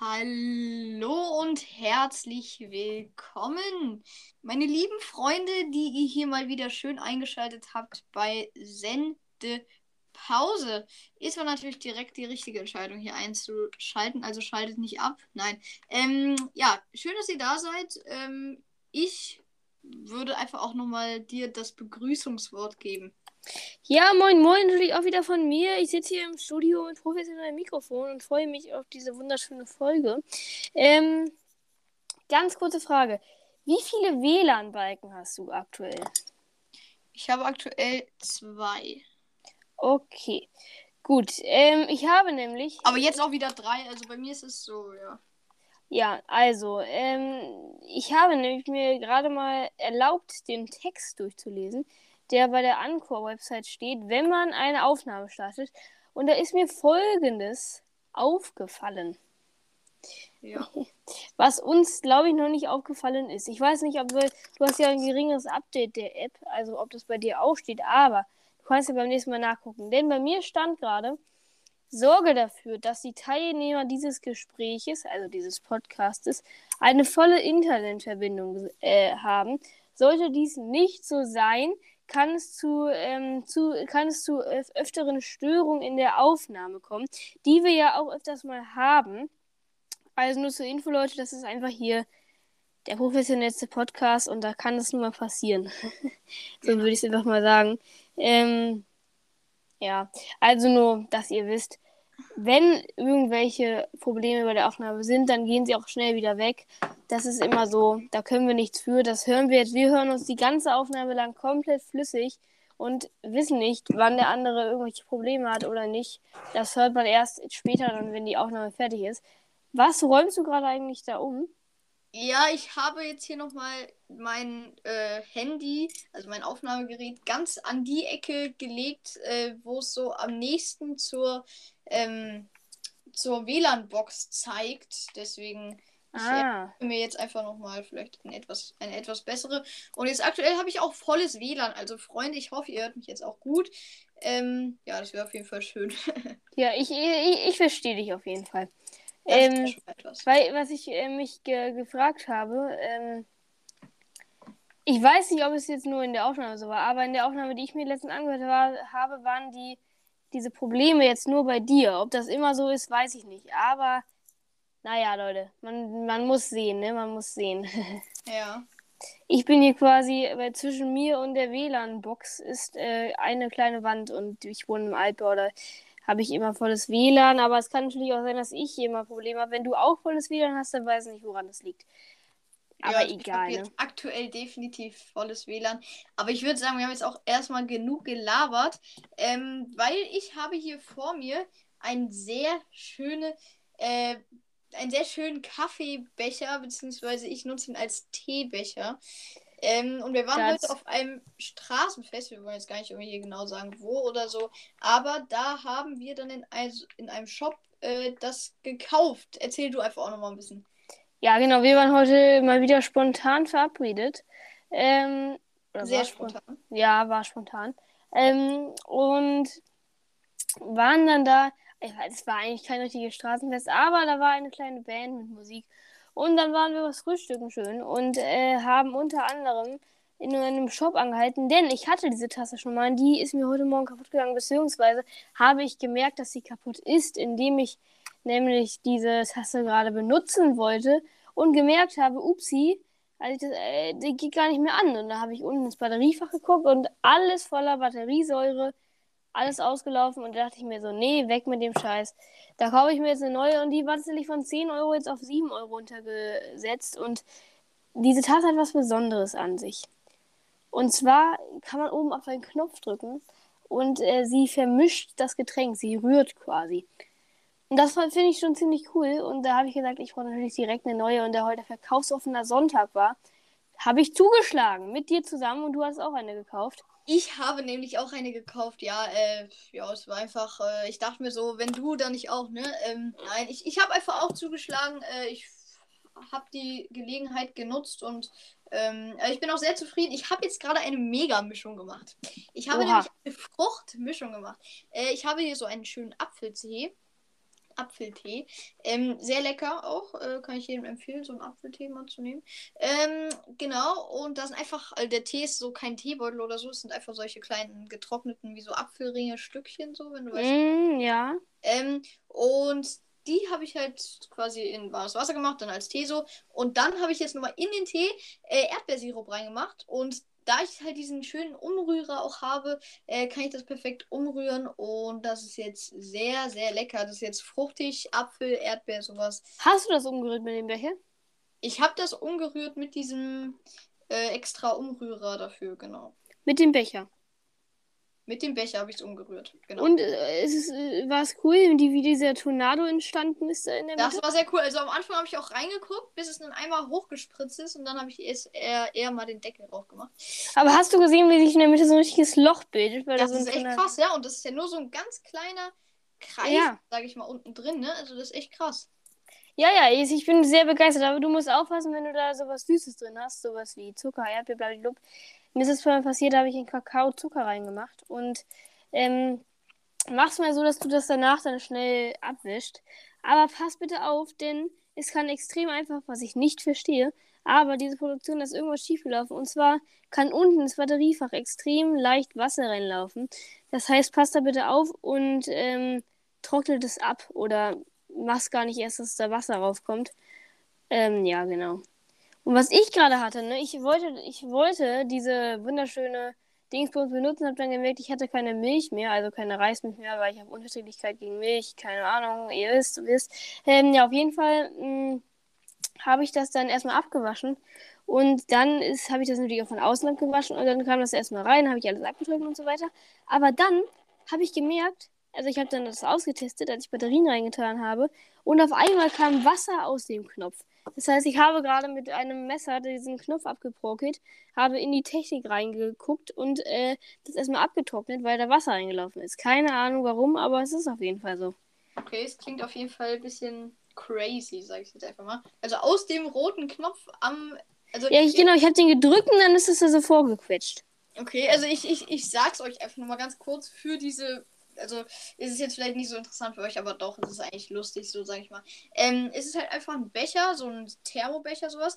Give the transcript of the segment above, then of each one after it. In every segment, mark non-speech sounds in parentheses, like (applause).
Hallo und herzlich willkommen, meine lieben Freunde, die ihr hier mal wieder schön eingeschaltet habt bei Sende Pause. Ist aber natürlich direkt die richtige Entscheidung, hier einzuschalten. Also schaltet nicht ab. Nein. Ähm, ja, schön, dass ihr da seid. Ähm, ich würde einfach auch nochmal dir das Begrüßungswort geben. Ja, moin, moin, natürlich auch wieder von mir. Ich sitze hier im Studio mit professionellem Mikrofon und freue mich auf diese wunderschöne Folge. Ähm, ganz kurze Frage. Wie viele WLAN-Balken hast du aktuell? Ich habe aktuell zwei. Okay, gut. Ähm, ich habe nämlich. Aber jetzt auch wieder drei. Also bei mir ist es so, ja. Ja, also, ähm, ich habe nämlich mir gerade mal erlaubt, den Text durchzulesen, der bei der Anchor-Website steht, wenn man eine Aufnahme startet. Und da ist mir Folgendes aufgefallen. Ja. (laughs) Was uns, glaube ich, noch nicht aufgefallen ist. Ich weiß nicht, ob wir, du hast ja ein geringeres Update der App, also ob das bei dir auch steht, aber du kannst ja beim nächsten Mal nachgucken. Denn bei mir stand gerade, Sorge dafür, dass die Teilnehmer dieses Gespräches, also dieses Podcastes, eine volle Internetverbindung äh, haben. Sollte dies nicht so sein, kann es zu, ähm, zu, kann es zu öfteren Störungen in der Aufnahme kommen, die wir ja auch öfters mal haben. Also nur zur Info, Leute, das ist einfach hier der professionellste Podcast und da kann es nun mal passieren. (laughs) so würde ich es einfach mal sagen. Ähm, ja, also nur, dass ihr wisst, wenn irgendwelche Probleme bei der Aufnahme sind, dann gehen sie auch schnell wieder weg. Das ist immer so, da können wir nichts für. Das hören wir jetzt. Wir hören uns die ganze Aufnahme lang komplett flüssig und wissen nicht, wann der andere irgendwelche Probleme hat oder nicht. Das hört man erst später dann, wenn die Aufnahme fertig ist. Was räumst du gerade eigentlich da um? Ja, ich habe jetzt hier nochmal mein äh, Handy, also mein Aufnahmegerät, ganz an die Ecke gelegt, äh, wo es so am nächsten zur, ähm, zur WLAN-Box zeigt. Deswegen ah. ich mir jetzt einfach nochmal vielleicht eine etwas, eine etwas bessere. Und jetzt aktuell habe ich auch volles WLAN. Also Freunde, ich hoffe, ihr hört mich jetzt auch gut. Ähm, ja, das wäre auf jeden Fall schön. (laughs) ja, ich, ich, ich verstehe dich auf jeden Fall. Ähm, weil, was ich äh, mich ge gefragt habe, ähm, ich weiß nicht, ob es jetzt nur in der Aufnahme so war, aber in der Aufnahme, die ich mir letztens angehört war, habe, waren die diese Probleme jetzt nur bei dir. Ob das immer so ist, weiß ich nicht. Aber naja, Leute, man, man muss sehen, ne? Man muss sehen. (laughs) ja. Ich bin hier quasi, weil zwischen mir und der WLAN-Box ist äh, eine kleine Wand und ich wohne im Altbau. Da habe ich immer volles WLAN, aber es kann natürlich auch sein, dass ich hier immer Probleme habe. Wenn du auch volles WLAN hast, dann weiß ich nicht, woran das liegt. Aber ja, egal. Ne? aktuell definitiv volles WLAN. Aber ich würde sagen, wir haben jetzt auch erstmal genug gelabert, ähm, weil ich habe hier vor mir ein sehr schöne, äh, einen sehr schönen Kaffeebecher, beziehungsweise ich nutze ihn als Teebecher. Ähm, und wir waren das... heute auf einem Straßenfest, wir wollen jetzt gar nicht irgendwie hier genau sagen, wo oder so, aber da haben wir dann in, also in einem Shop äh, das gekauft. Erzähl du einfach auch nochmal ein bisschen. Ja, genau, wir waren heute mal wieder spontan verabredet. Ähm, Sehr spontan. spontan. Ja, war spontan. Ähm, und waren dann da, es war eigentlich kein richtiges Straßenfest, aber da war eine kleine Band mit Musik. Und dann waren wir was frühstücken schön und äh, haben unter anderem in einem Shop angehalten, denn ich hatte diese Tasse schon mal, die ist mir heute Morgen kaputt gegangen, beziehungsweise habe ich gemerkt, dass sie kaputt ist, indem ich nämlich diese Tasse gerade benutzen wollte und gemerkt habe, upsi, also das, äh, die geht gar nicht mehr an. Und da habe ich unten ins Batteriefach geguckt und alles voller Batteriesäure alles ausgelaufen und da dachte ich mir so, nee, weg mit dem Scheiß. Da kaufe ich mir jetzt eine neue und die war tatsächlich von 10 Euro jetzt auf 7 Euro runtergesetzt und diese Tasse hat was Besonderes an sich. Und zwar kann man oben auf einen Knopf drücken und äh, sie vermischt das Getränk, sie rührt quasi. Und das finde ich schon ziemlich cool. Und da habe ich gesagt, ich brauche natürlich direkt eine neue. Und da heute verkaufsoffener Sonntag war, habe ich zugeschlagen mit dir zusammen und du hast auch eine gekauft. Ich habe nämlich auch eine gekauft, ja. Äh, ja, es war einfach, äh, ich dachte mir so, wenn du dann nicht auch, ne? Ähm, nein, ich, ich habe einfach auch zugeschlagen. Äh, ich habe die Gelegenheit genutzt und ähm, also ich bin auch sehr zufrieden. Ich habe jetzt gerade eine Mega-Mischung gemacht. Ich habe Oha. nämlich eine Fruchtmischung gemacht. Äh, ich habe hier so einen schönen Apfeltee. Apfeltee. Ähm, sehr lecker auch. Äh, kann ich jedem empfehlen, so einen Apfeltee mal zu nehmen. Ähm, genau. Und da sind einfach, also der Tee ist so kein Teebeutel oder so. Es sind einfach solche kleinen getrockneten, wie so Apfelringe, Stückchen, so, wenn du weißt. Mm, ja. Ähm, und die habe ich halt quasi in warmes Wasser gemacht, dann als Tee so. Und dann habe ich jetzt nochmal in den Tee äh, Erdbeersirup reingemacht. Und da ich halt diesen schönen Umrührer auch habe, äh, kann ich das perfekt umrühren. Und das ist jetzt sehr, sehr lecker. Das ist jetzt fruchtig, Apfel, Erdbeer, sowas. Hast du das umgerührt mit dem Becher? Ich habe das umgerührt mit diesem äh, extra Umrührer dafür, genau. Mit dem Becher. Mit dem Becher habe ich es umgerührt, genau. Und äh, es, äh, war es cool, die, wie dieser Tornado entstanden ist da in der Mitte? Das war sehr cool. Also am Anfang habe ich auch reingeguckt, bis es dann einmal hochgespritzt ist und dann habe ich erst eher, eher mal den Deckel drauf gemacht. Aber hast du gesehen, wie sich in der Mitte so ein richtiges Loch bildet? Weil Das da so ist echt Tornado- krass, ja. Und das ist ja nur so ein ganz kleiner Kreis, Ja. sage ich mal, unten drin, ne? Also das ist echt krass. Ja, ja, ich ich bin sehr begeistert, aber du musst aufpassen, wenn du da sowas Süßes drin hast, sowas wie Zucker, Erdbeer, blablabla. Mir ist es vorhin passiert, da habe ich in Kakao Zucker reingemacht und ähm, mach's mal so, dass du das danach dann schnell abwischt. Aber pass bitte auf, denn es kann extrem einfach, was ich nicht verstehe, aber diese Produktion ist irgendwas schiefgelaufen. Und zwar kann unten das Batteriefach extrem leicht Wasser reinlaufen. Das heißt, passt da bitte auf und ähm, trocknet es ab oder mach's gar nicht erst, dass da Wasser raufkommt. Ähm, ja, genau. Und was ich gerade hatte, ne, ich wollte, ich wollte diese wunderschöne Dingsbums benutzen, habe dann gemerkt, ich hatte keine Milch mehr, also keine Reismilch mehr, weil ich habe Unverträglichkeit gegen Milch, keine Ahnung, ihr wisst, wisst. Ähm, ja, auf jeden Fall mh, habe ich das dann erstmal abgewaschen und dann habe ich das natürlich auch von außen abgewaschen und dann kam das erstmal rein, habe ich alles abgetrocknet und so weiter. Aber dann habe ich gemerkt, also ich habe dann das ausgetestet, als ich Batterien reingetan habe und auf einmal kam Wasser aus dem Knopf. Das heißt, ich habe gerade mit einem Messer diesen Knopf abgebrokelt, habe in die Technik reingeguckt und äh, das erstmal abgetrocknet, weil da Wasser reingelaufen ist. Keine Ahnung warum, aber es ist auf jeden Fall so. Okay, es klingt auf jeden Fall ein bisschen crazy, sage ich jetzt einfach mal. Also aus dem roten Knopf am. Also Ja, ich, genau, ich habe den gedrückt und dann ist es da so vorgequetscht. Okay, also ich, ich, ich sag's euch einfach nur mal ganz kurz für diese. Also ist es jetzt vielleicht nicht so interessant für euch, aber doch, es ist eigentlich lustig, so sage ich mal. Ähm, es ist halt einfach ein Becher, so ein Thermobecher, sowas.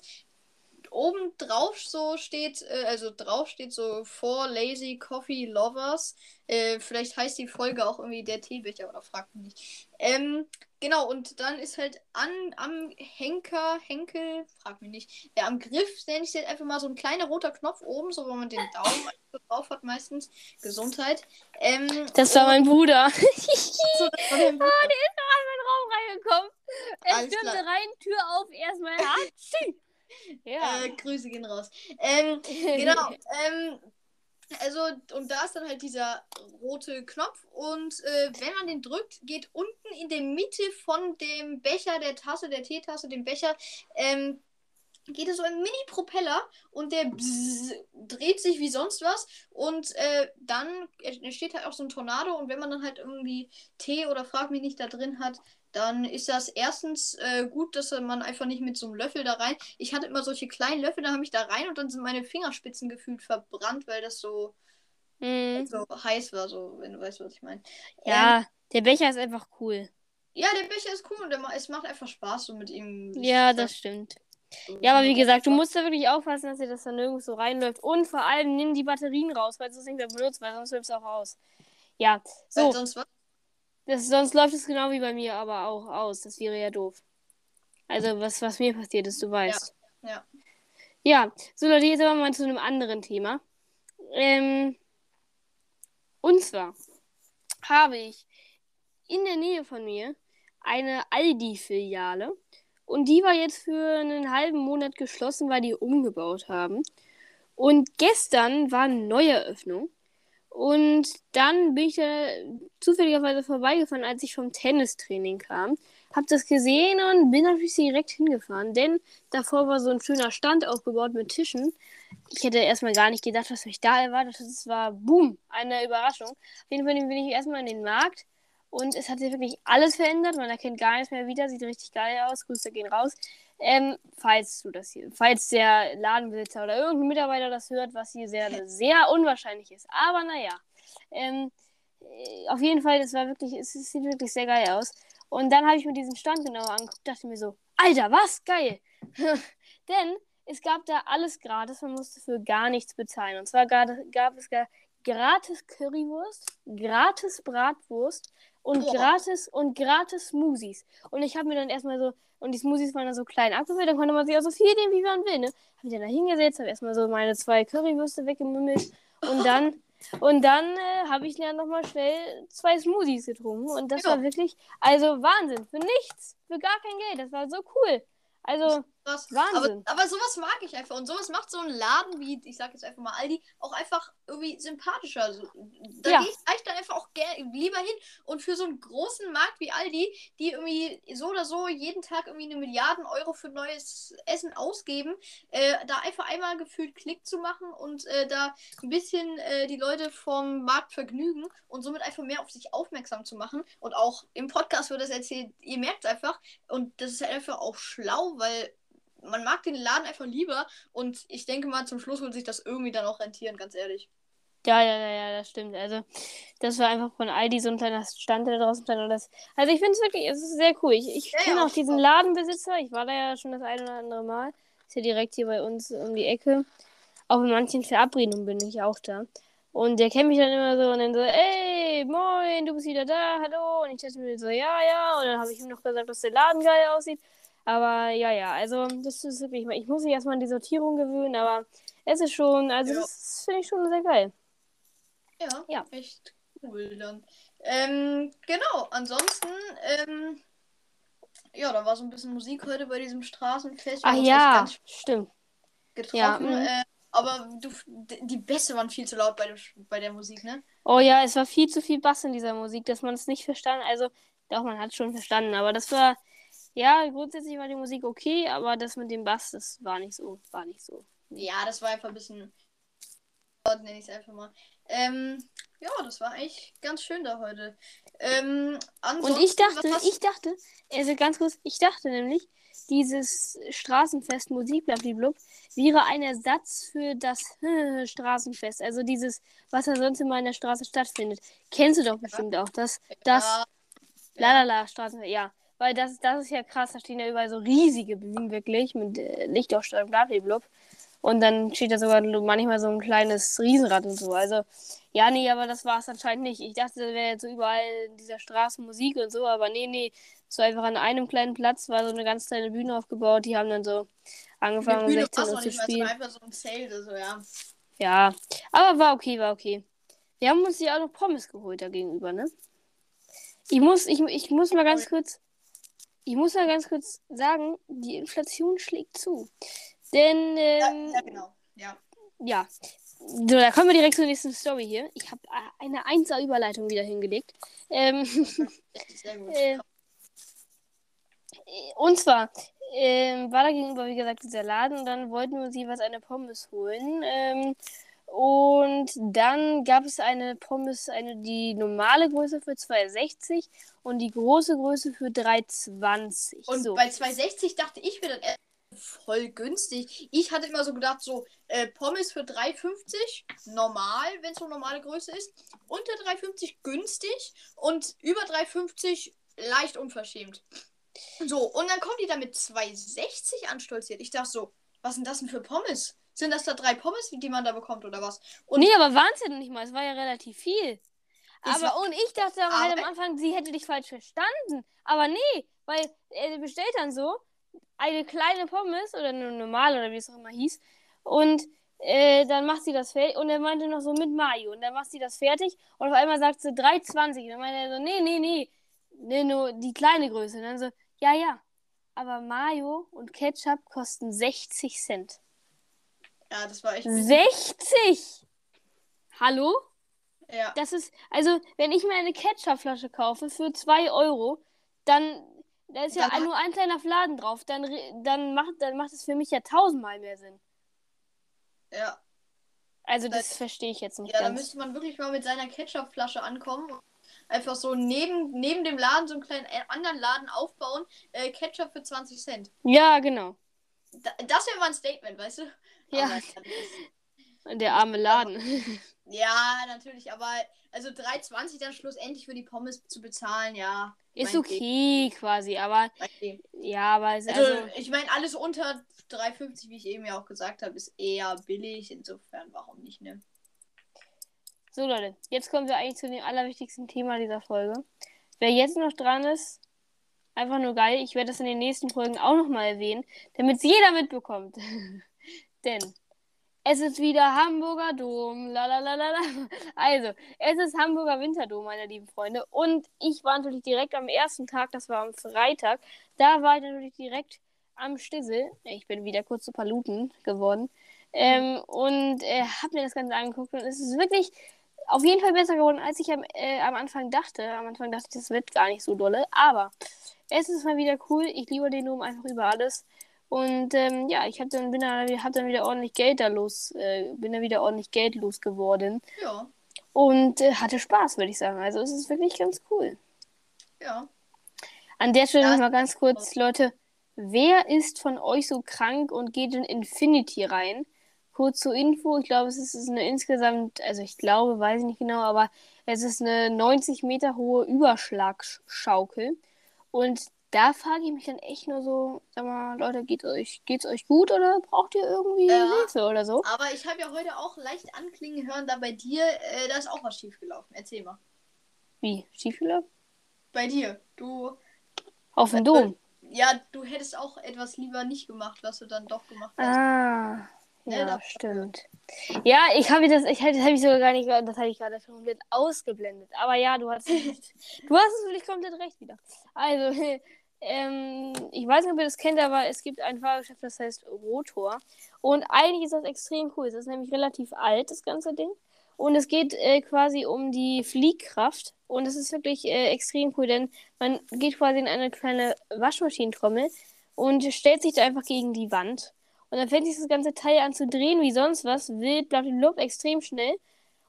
Oben drauf so steht, äh, also drauf steht so For Lazy Coffee Lovers. Äh, vielleicht heißt die Folge auch irgendwie der Teebecher oder fragt mich nicht. Ähm, genau, und dann ist halt an, am Henker, Henkel, frag mich nicht, ja, am Griff nenne ich jetzt einfach mal so ein kleiner roter Knopf oben, so wo man den Daumen (laughs) drauf hat meistens. Gesundheit. Ähm, Das war mein Bruder. (laughs) so, war der Ah, der ist noch in meinen Raum reingekommen. Er Alles stürmte klar. rein, Tür auf, erstmal Hatschi. (laughs) Ja. äh, Grüße gehen raus. Ähm, genau. ähm, also, und da ist dann halt dieser rote Knopf. Und äh, wenn man den drückt, geht unten in der Mitte von dem Becher, der Tasse, der Teetasse, dem Becher, ähm, geht es so ein Mini-Propeller und der bzzz, dreht sich wie sonst was. Und äh, dann entsteht halt auch so ein Tornado. Und wenn man dann halt irgendwie Tee oder Frag mich nicht da drin hat, dann ist das erstens äh, gut, dass man einfach nicht mit so einem Löffel da rein. Ich hatte immer solche kleinen Löffel, da habe ich da rein und dann sind meine Fingerspitzen gefühlt verbrannt, weil das so, Mhm. so heiß war, so, wenn du weißt, was ich meine. ja, der Becher ist einfach cool. Ja, der Becher ist cool und der, es macht einfach Spaß, so mit ihm. Ja, da das stimmt. so- Ja, aber wie gesagt, du musst da wirklich aufpassen, dass dir das dann nirgends so reinläuft. Und vor allem nimm die Batterien raus, weil du es nicht mehr benutzt, weil sonst läuft es auch aus. Ja, Weil so, sonst was? Das, sonst läuft es genau wie bei mir aber auch aus. Das wäre ja doof. Also, was, was mir passiert ist, du weißt. Ja. Ja, so Leute, jetzt aber mal zu einem anderen Thema. Ähm, und zwar habe ich in der Nähe von mir eine Aldi-Filiale. Und die war jetzt für einen halben Monat geschlossen, weil die umgebaut haben. Und gestern war eine Neueröffnung. Und dann bin ich da zufälligerweise vorbeigefahren, als ich vom Tennistraining kam. Hab das gesehen und bin natürlich direkt hingefahren, denn davor war so ein schöner Stand aufgebaut mit Tischen. Ich hätte erstmal gar nicht gedacht, was mich da erwartet. Das war boom, eine Überraschung. Auf jeden Fall bin ich erstmal in den Markt und es hat sich wirklich alles verändert. Man erkennt gar nichts mehr wieder, sieht richtig geil aus. Grüße gehen raus. Ähm, falls du das hier, falls der Ladenbesitzer oder irgendein Mitarbeiter das hört, was hier sehr, (laughs) sehr unwahrscheinlich ist. Aber naja. Ähm, äh, auf jeden Fall, das war wirklich, es, sieht wirklich sehr geil aus. Und dann habe ich mir diesen Stand genauer angeguckt, dachte mir so, Alter, was geil! (laughs) Denn es gab da alles gratis, man musste für gar nichts bezahlen. Und zwar gab, gab es gratis Currywurst, gratis Bratwurst und Boah. gratis und gratis Smoothies. Und ich habe mir dann erstmal so, und die Smoothies waren dann so klein abgefüllt, dann konnte man sich auch so viel nehmen, wie man will, ne? Hab mich dann da hingesetzt, habe erstmal so meine zwei Currywürste weggemümmelt und dann und dann äh, habe ich dann nochmal schnell zwei Smoothies getrunken. Und das ja. war wirklich, also Wahnsinn. Für nichts. Für gar kein Geld. Das war so cool. Also, was, Wahnsinn. Aber, aber sowas mag ich einfach. Und sowas macht so ein Laden wie, ich sag jetzt einfach mal Aldi, auch einfach irgendwie sympathischer. Also, da ja. gehe ich dann einfach auch lieber hin. Und für so einen großen Markt wie Aldi, die irgendwie so oder so jeden Tag irgendwie eine Milliarden Euro für neues Essen ausgeben, äh, da einfach einmal gefühlt Klick zu machen und äh, da ein bisschen äh, die Leute vom Markt vergnügen und somit einfach mehr auf sich aufmerksam zu machen. Und auch im Podcast wird das erzählt, ihr merkt es einfach. Und das ist einfach auch schlau, weil man mag den Laden einfach lieber und ich denke mal, zum Schluss wird sich das irgendwie dann auch rentieren, ganz ehrlich. Ja, ja, ja, ja, das stimmt. Also, das war einfach von Aldi so ein kleiner Stand, der da draußen stand. Und das, also, ich finde es wirklich, es ist sehr cool. Ich, ich ja, kenne ja, auch diesen Ladenbesitzer. Ich war da ja schon das ein oder andere Mal. Ist ja direkt hier bei uns um die Ecke. Auch in manchen Verabredungen bin ich auch da. Und der kennt mich dann immer so und dann so, ey, moin, du bist wieder da, hallo. Und ich dachte mir so, ja, ja. Und dann habe ich ihm noch gesagt, dass der Laden geil aussieht. Aber ja, ja, also das ist wirklich, ich muss mich erstmal an die Sortierung gewöhnen, aber es ist schon, also ja. das finde ich schon sehr geil. Ja, ja. echt cool dann. Ähm, genau, ansonsten, ähm, ja, da war so ein bisschen Musik heute bei diesem Straßenfest. Ach ja, stimmt. Getroffen. Ja, mhm. äh, aber du, die Bässe waren viel zu laut bei, bei der Musik, ne? Oh ja, es war viel zu viel Bass in dieser Musik, dass man es nicht verstanden. Also, doch, man hat schon verstanden, aber das war ja, grundsätzlich war die Musik okay, aber das mit dem Bass, das war nicht so, war nicht so. Ja, das war einfach ein bisschen, nenne ich es einfach mal. Ähm, ja, das war eigentlich ganz schön da heute. Ähm, und ich dachte, ich dachte, also ganz kurz, ich dachte nämlich, dieses Straßenfest Musikblablablub wäre ein Ersatz für das (laughs) Straßenfest. Also dieses, was ja sonst immer in der Straße stattfindet. Kennst du doch bestimmt auch. Das, das, ja. lalala, Straßenfest, ja. Weil das, das ist ja krass, da stehen ja überall so riesige Bühnen wirklich mit äh, Lichtausstrahlung, blablabla. Und dann steht da sogar manchmal so ein kleines Riesenrad und so. Also, ja, nee, aber das war es anscheinend nicht. Ich dachte, da wäre jetzt so überall in dieser Straße Musik und so, aber nee, nee. So einfach an einem kleinen Platz war so eine ganz kleine Bühne aufgebaut. Die haben dann so angefangen, um 16 Uhr zu spielen. Einfach so ein Zelt, also, ja. Ja, aber war okay, war okay. Wir haben uns ja auch noch Pommes geholt da gegenüber, ne? Ich muss, ich, ich muss mal ganz kurz ich muss mal ganz kurz sagen, die Inflation schlägt zu. Denn. Ähm, ja, ja, genau. Ja. Ja. So, da kommen wir direkt zur nächsten Story hier. Ich habe äh, eine 1er Überleitung wieder hingelegt. Ähm, Sehr gut. (laughs) Äh, und zwar ähm, war da gegenüber, wie gesagt, dieser Laden und dann wollten wir uns jeweils eine Pommes holen. Ähm, und dann gab es eine Pommes, eine die normale Größe für 2,60 und die große Größe für 3,20. Und so. bei 2,60 dachte ich mir dann voll günstig. Ich hatte immer so gedacht, so äh, Pommes für 3,50 normal, wenn es so normale Größe ist. Unter 3,50 günstig und über 3,50 leicht unverschämt. So, und dann kommt die da mit 2,60 anstolziert. Ich dachte so, was sind das denn für Pommes? Sind das da drei Pommes, die man da bekommt oder was? Und nee, aber waren es ja noch nicht mal. Es war ja relativ viel. Aber war, und ich dachte aber halt am Anfang, sie hätte dich falsch verstanden. Aber nee, weil er bestellt dann so eine kleine Pommes oder eine normale oder wie es auch immer hieß. Und äh, dann macht sie das fertig. Und er meinte noch so mit Mayo. Und dann macht sie das fertig. Und auf einmal sagt sie 3,20. Und dann meinte er so, nee, nee, nee. Nee, nur die kleine Größe. Und dann so, ja, ja. Aber Mayo und Ketchup kosten 60 Cent. Ja, das war echt. 60! Hallo? Ja. Das ist, also, wenn ich mir eine Ketchupflasche kaufe für 2 Euro, dann, da ist ja dann nur ein kleiner Fladen drauf, dann, dann, macht, dann macht es für mich ja tausendmal mehr Sinn. Ja. Also, das, das verstehe ich jetzt nicht. Ja, ganz. da müsste man wirklich mal mit seiner Ketchupflasche ankommen Einfach so neben, neben dem Laden so einen kleinen äh, anderen Laden aufbauen. Äh, Ketchup für 20 Cent. Ja, genau. Da, das wäre mal ein Statement, weißt du? Ja. Der arme Laden. ja, natürlich, aber also 3,20 dann schlussendlich für die Pommes zu bezahlen, ja. Ist mein Ding, okay quasi, aber ja, aber es, Also, also, ich meine, alles unter 3,50, wie ich eben ja auch gesagt habe, ist eher billig. Insofern, warum nicht, ne? so Leute, jetzt kommen wir eigentlich zu dem allerwichtigsten Thema dieser Folge. Wer jetzt noch dran ist, einfach nur geil. Ich werde das in den nächsten Folgen auch nochmal erwähnen, damit es jeder mitbekommt. (laughs) Denn es ist wieder Hamburger Dom. Lalalala. Also, es ist Hamburger Winterdom, meine lieben Freunde. Und ich war natürlich direkt am ersten Tag, das war am Freitag. Da war ich natürlich direkt am Stissel. Ich bin wieder kurz zu Paluten geworden. Ähm, und äh, habe mir das Ganze angeguckt. Und es ist wirklich auf jeden Fall besser geworden, als ich am, äh, am Anfang dachte. Am Anfang dachte ich, das wird gar nicht so dolle. Aber es ist mal wieder cool. Ich liebe den Dom einfach über alles. Und ähm, ja, ich hab dann, bin dann, hab dann wieder ordentlich Geld da los, äh, bin dann wieder ordentlich Geld losgeworden. Ja, Und äh, hatte Spaß, würde ich sagen. Also es ist wirklich ganz cool. ja. An der Stelle Ja, noch mal ganz kurz, Leute. Wer ist von euch so krank und geht in Infinity rein? Kurz zur Info, ich glaube, es ist eine insgesamt, also ich glaube, weiß ich nicht genau, aber es ist eine 90 Meter hohe Überschlagschaukel. Und da frage ich mich dann echt nur so, sag mal, Leute, geht's euch, geht's euch gut oder braucht ihr irgendwie Ja. Hilfe oder so? Aber ich habe ja heute auch leicht anklingen hören, da bei dir, äh, da ist auch was schiefgelaufen. Erzähl mal. Wie? Schiefgelaufen? Bei dir. Du, Auf dem Dom. ja, du hättest auch etwas lieber nicht gemacht, was du dann doch gemacht hast. Ah, Ne, ja, da- stimmt. Ja, ich habe das, ich das habe ich sogar gar nicht, gehört, das hatte ich gerade komplett ausgeblendet. Aber ja, du hast, (laughs) du hast es wirklich komplett recht wieder. Also, (laughs) ähm, ich weiß nicht, ob ihr das kennt, aber es gibt ein Fahrgeschäft, das heißt Rotor. Und eigentlich ist das extrem cool. Es ist nämlich relativ alt, das ganze Ding. Und es geht äh, quasi um die Fliehkraft. Und es ist wirklich äh, extrem cool, denn man geht quasi in eine kleine Waschmaschinentrommel und stellt sich da einfach gegen die Wand. Und dann fängt sich das ganze Teil an zu drehen wie sonst was. Wild, blablabla, extrem schnell.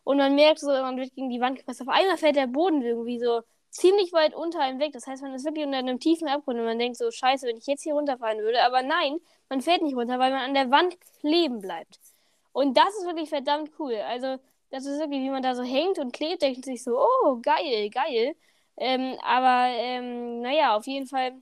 Und man merkt so, man wird gegen die Wand gepresst. Auf einmal fällt der Boden irgendwie so ziemlich weit unter einem weg. Das heißt, man ist wirklich unter einem tiefen Abgrund und man denkt so, scheiße, wenn ich jetzt hier runterfallen würde. Aber nein, man fällt nicht runter, weil man an der Wand kleben bleibt. Und das ist wirklich verdammt cool. Also, das ist wirklich, wie man da so hängt und klebt, denkt sich so, oh, geil, geil. Ähm, aber, ähm, naja, auf jeden Fall,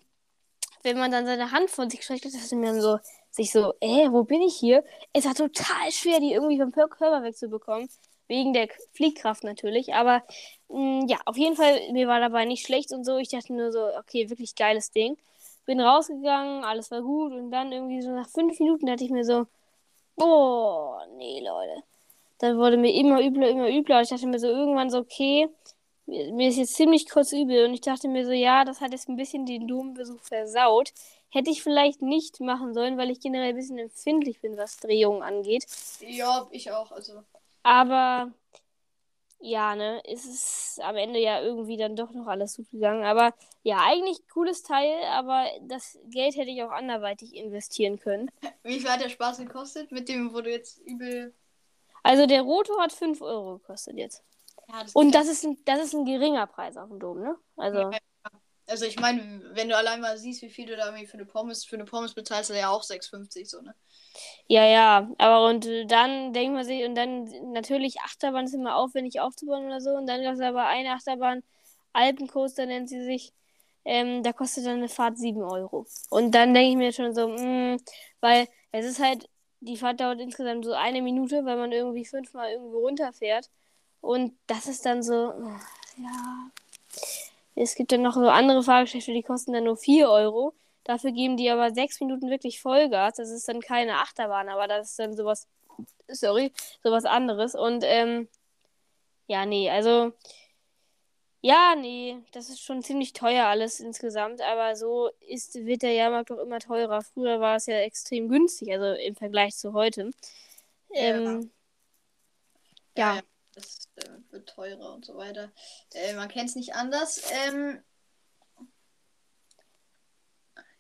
wenn man dann seine Hand von sich streckt, ist man so, sich so, äh, wo bin ich hier? Es war total schwer, die irgendwie vom Körper wegzubekommen. Wegen der Fliehkraft natürlich. Aber mh, ja, auf jeden Fall, mir war dabei nicht schlecht und so. Ich dachte nur so, okay, wirklich geiles Ding. Bin rausgegangen, alles war gut. Und dann irgendwie so nach fünf Minuten dachte ich mir so, oh, nee, Leute. Dann wurde mir immer übler, immer übler. Ich dachte mir so irgendwann so, okay, mir ist jetzt ziemlich kurz übel. Und ich dachte mir so, ja, das hat jetzt ein bisschen den Dombesuch versaut. Hätte ich vielleicht nicht machen sollen, weil ich generell ein bisschen empfindlich bin, was Drehungen angeht. Ja, ich auch. Also, Aber ja, ne, es ist am Ende ja irgendwie dann doch noch alles gut gegangen. Aber ja, eigentlich cooles Teil, aber das Geld hätte ich auch anderweitig investieren können. wie viel hat der Spaß gekostet? Mit dem, wo du jetzt übel. Also der Roto hat 5 Euro gekostet jetzt. Ja, das Und das ist ein, das ist ein geringer Preis auf dem Dom, ne? Also, Also ich meine, wenn du allein mal siehst, wie viel du da irgendwie für eine Pommes, für eine Pommes bezahlst, du ja auch 6,50 so, ne? ja, ja. Aber und äh, dann denkt man sich, und dann natürlich Achterbahn ist immer aufwendig aufzubauen oder so. Und dann gab es aber eine Achterbahn, Alpencoaster nennt sie sich. Ähm, da kostet dann eine Fahrt 7 Euro. Und dann denke ich mir schon so, mh, weil es ist halt, die Fahrt dauert insgesamt so eine Minute, weil man irgendwie fünfmal irgendwo runterfährt. Und das ist dann so, äh, ja. Es gibt dann noch so andere Fahrgeschäfte, die kosten dann nur 4 Euro. Dafür geben die aber sechs Minuten wirklich Vollgas. Das ist dann keine Achterbahn, aber das ist dann sowas, sorry, sowas anderes. Und ähm, ja, nee, also ja, nee, das ist schon ziemlich teuer alles insgesamt, aber so ist, wird der Jahrmarkt doch immer teurer. Früher war es ja extrem günstig, also im Vergleich zu heute. Ähm, ja. ja. Das äh, wird teurer und so weiter. Äh, man kennt es nicht anders. Ähm,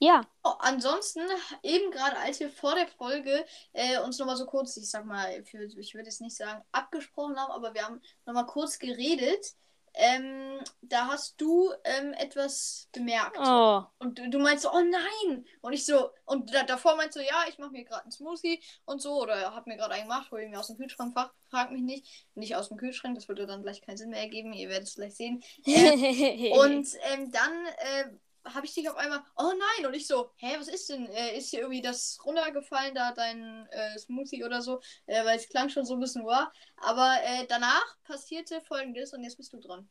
ja, oh, ansonsten, eben gerade als wir vor der Folge äh, uns nochmal so kurz, ich sag mal, für, ich würde jetzt nicht sagen abgesprochen haben, aber wir haben nochmal kurz geredet. Ähm, da hast du ähm, etwas bemerkt. Oh. Und du, du meinst so, oh nein! Und ich so, und da, davor meinst du, ja, ich mache mir gerade einen Smoothie und so, oder hab mir gerade einen gemacht, hol ihn mir aus dem Kühlschrank, frag, frag mich nicht. Nicht aus dem Kühlschrank, das würde dann gleich keinen Sinn mehr ergeben, ihr werdet es gleich sehen. (laughs) Und ähm, dann äh, habe ich dich auf einmal, oh nein, und ich so, hä, was ist denn? Äh, ist hier irgendwie das runtergefallen, da dein äh, Smoothie oder so? Äh, weil es klang schon so ein bisschen wahr. Aber äh, danach passierte folgendes und jetzt bist du dran.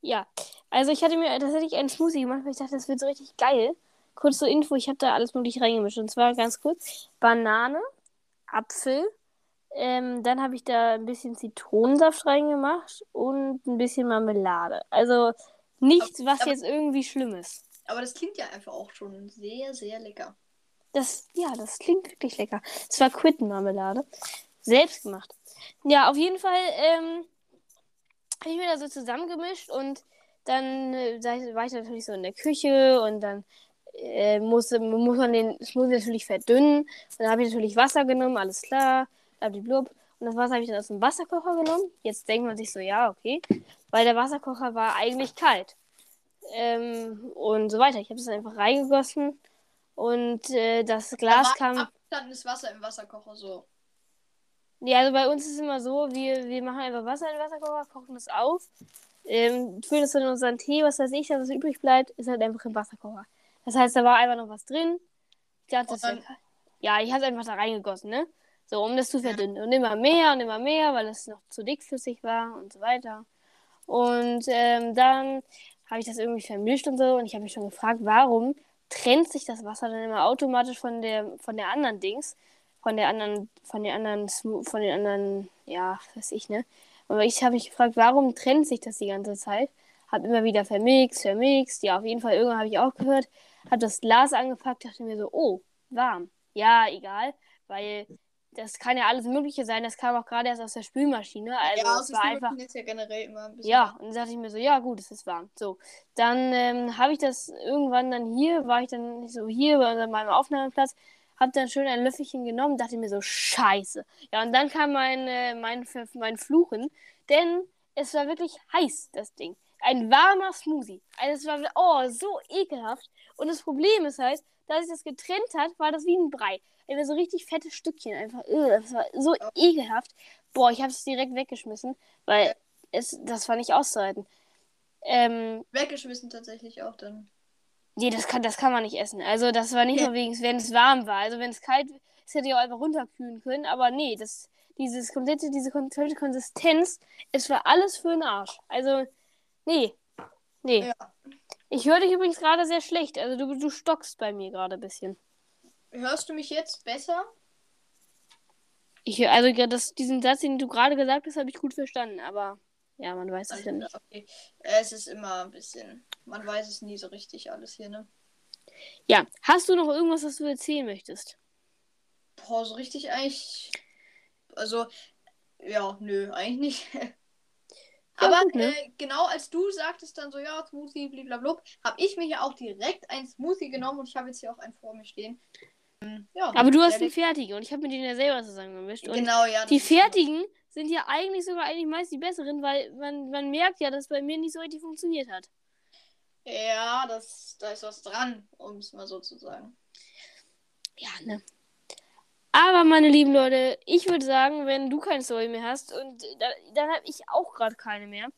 Ja, also ich hatte mir tatsächlich einen Smoothie gemacht, weil ich dachte, das wird so richtig geil. Kurz zur Info, ich habe da alles mögliche reingemischt. Und zwar ganz kurz: Banane, Apfel, ähm, dann habe ich da ein bisschen Zitronensaft reingemacht und ein bisschen Marmelade. Also nichts, was Aber- jetzt irgendwie schlimm ist. Aber das klingt ja einfach auch schon sehr, sehr lecker. Das, ja, das klingt wirklich lecker. Es war Quittenmarmelade. Selbst gemacht. Ja, auf jeden Fall ähm, habe ich mir da so zusammengemischt und dann äh, war ich natürlich so in der Küche und dann äh, musste, muss man den Smoothie natürlich verdünnen. Dann habe ich natürlich Wasser genommen, alles klar, blub. Und das Wasser habe ich dann aus dem Wasserkocher genommen. Jetzt denkt man sich so, ja, okay. Weil der Wasserkocher war eigentlich kalt. Ähm, und so weiter. Ich habe es einfach reingegossen und äh, das Glas Da kam. Abgestandenes Wasser im Wasserkocher, so. Ja, also bei uns ist es immer so, wir, wir machen einfach Wasser in den Wasserkocher, kochen das auf, ähm, füllen das dann in unseren Tee, was weiß ich, was übrig bleibt, ist halt einfach im Wasserkocher. Das heißt, da war einfach noch was drin. Ich dachte, wär, ja, ich habe es einfach da reingegossen, ne? So, um das zu verdünnen. Und immer mehr und immer mehr, weil es noch zu dickflüssig war und so weiter. Und ähm, dann habe ich das irgendwie vermischt und so. Und ich habe mich schon gefragt, warum trennt sich das Wasser dann immer automatisch von der, von der anderen Dings? Von der anderen, von den anderen, von den anderen, ja, weiß ich, ne? Aber ich habe mich gefragt, warum trennt sich das die ganze Zeit? Hab immer wieder vermixt, vermixt. Ja, auf jeden Fall, irgendwann habe ich auch gehört. Hab das Glas angepackt, dachte mir so, oh, warm. Ja, egal, weil das kann ja alles Mögliche sein. Das kam auch gerade erst aus der Spülmaschine. Also ja, aus war der einfach. Ist ja generell immer ein bisschen. Ja, und dann dachte ich mir so, ja gut, es ist warm. So, dann ähm, habe ich das irgendwann dann hier, war ich dann so hier bei meinem Aufnahmeplatz, habe dann schön ein Löffelchen genommen, dachte mir so, scheiße. Ja, und dann kam mein, äh, mein, mein Fluchen, denn es war wirklich heiß, das Ding. Ein warmer Smoothie. Also es war, oh, so ekelhaft. Und das Problem ist halt, dass sich das getrennt hat, war das wie ein Brei. Einfach so richtig fette Stückchen. Einfach, das war so ekelhaft. Boah, ich habe es direkt weggeschmissen, weil es, das war nicht auszuhalten. Ähm, Weggeschmissen tatsächlich auch dann. nee, das kann, das kann man nicht essen. Also das war nicht nur wegen, wenn es warm war. Also wenn es kalt ist, das hätte ich auch einfach runterkühlen können. Aber nee, das, dieses komplette, diese komplette Konsistenz, es war alles für den Arsch. Also, nee. Nee. Ja. Ich höre dich übrigens gerade sehr schlecht. Also du, du stockst bei mir gerade ein bisschen. Hörst du mich jetzt besser? Ich, also ja, das, diesen Satz, den du gerade gesagt hast, habe ich gut verstanden. Aber ja, man weiß es ja nicht. (laughs) Okay. Es ist immer ein bisschen. Man weiß es nie so richtig alles hier, ne? Ja, hast du noch irgendwas, was du erzählen möchtest? Boah, so richtig eigentlich. Also, ja, nö, eigentlich nicht. (laughs) Aber gut, ne? äh, genau als du sagtest dann so, ja, Smoothie, blablabla, habe ich mir ja auch direkt ein Smoothie genommen und ich habe jetzt hier auch einen vor mir stehen. Ja, Aber du hast einen fertigen und ich habe mir den ja selber zusammengemischt. Und Genau, ja. die fertigen sind ja eigentlich sogar eigentlich meist die besseren, weil man, man merkt ja, dass bei mir nicht so richtig funktioniert hat. Ja, das, da ist was dran, um es mal so zu sagen. Ja, ne? Aber meine lieben Leute, ich würde sagen, wenn du keine Story mehr hast und da, dann habe ich auch gerade keine mehr.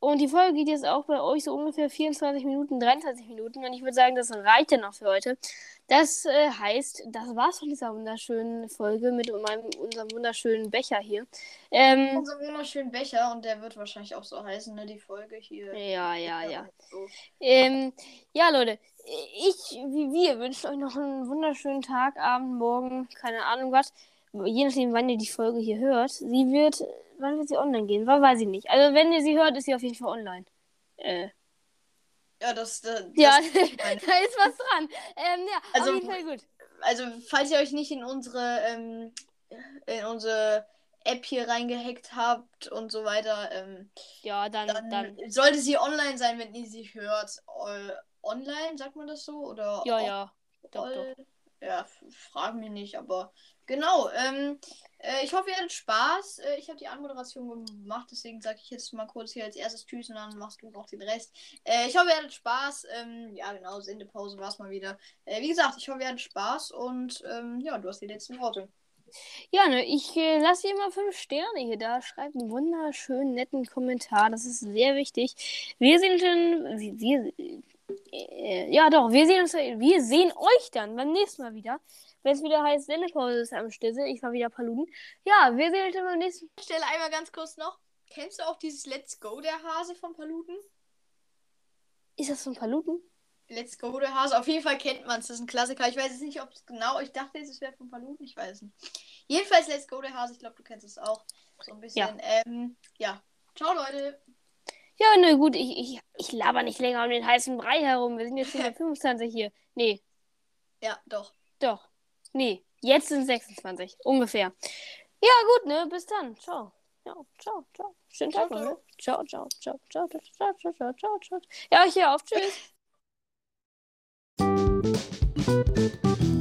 Und die Folge geht jetzt auch bei euch so ungefähr 24 Minuten, 23 Minuten. Und ich würde sagen, das reicht ja noch für heute. Das äh, heißt, das war's von dieser wunderschönen Folge mit meinem, unserem wunderschönen Becher hier. Ähm, Unser wunderschönen Becher und der wird wahrscheinlich auch so heißen, ne? Die Folge hier. ja, ja, ja. So. Ähm, ja, Leute, ich, wie wir, wünschen euch noch einen wunderschönen Tag, Abend, Morgen, keine Ahnung was. Je nachdem, wann ihr die Folge hier hört. Sie wird, wann wird sie online gehen? Weiß ich nicht. Also, wenn ihr sie hört, ist sie auf jeden Fall online. Äh, Ja, das, das, ja, das (laughs) da ist was dran. Ähm, ja, Also- auf jeden Fall gut. also falls ihr euch nicht in unsere ähm, in unsere App hier reingehackt habt und so weiter, ähm, Ja, dann, dann, dann, sollte sie online sein, wenn ihr sie hört. Äh, online, sagt man das so? Oder ja, ja. Doch, doch. Ja, f- frag mich nicht, aber Genau, ähm, äh, ich hoffe, ihr hattet Spaß. Äh, ich habe die Anmoderation gemacht, deswegen sage ich jetzt mal kurz hier als erstes Tschüss und dann machst du noch den Rest. Äh, ich hoffe, ihr hattet Spaß. Ähm, ja, genau, Sendepause war es mal wieder. Äh, wie gesagt, ich hoffe, ihr hattet Spaß und ähm, ja, du hast die letzten Worte. Ja, ne, ich äh, lasse hier mal fünf Sterne hier da. Schreibt einen wunderschönen, netten Kommentar. Das ist sehr wichtig. Wir sind dann. Wir, wir, ja, doch, wir sehen uns. Wir sehen euch dann beim nächsten Mal wieder. Wenn es wieder heißt, Sendepause ist am Stissel. Ich war wieder Paluden. Ja, wir sehen uns dann beim nächsten Mal. Stelle einmal ganz kurz noch. Kennst du auch dieses Let's Go der Hase von Paluden? Ist das von Paluden? Let's Go der Hase. Auf jeden Fall kennt man es. Das ist ein Klassiker. Ich weiß jetzt nicht, ob es genau. Ich dachte, es wäre von Paluden. Ich weiß nicht. Jedenfalls Let's Go der Hase. Ich glaube, du kennst es auch. So ein bisschen. Ja. Ähm, ja. Ciao, Leute. Ja, ne, gut. Ich, ich, ich laber nicht länger um den heißen Brei herum. Wir sind jetzt schon bei (laughs) 25 hier. Nee. Ja, doch. Doch. Nee. Jetzt sind 26. Ungefähr. Ja, gut, ne? Bis dann. Ciao. Ciao, ciao, ciao. Schönen Tag noch, ne? Ciao, ciao, ciao, ciao, ciao, ciao, ciao, ciao, ciao, ciao. Ja, hier auf. Tschüss. (laughs)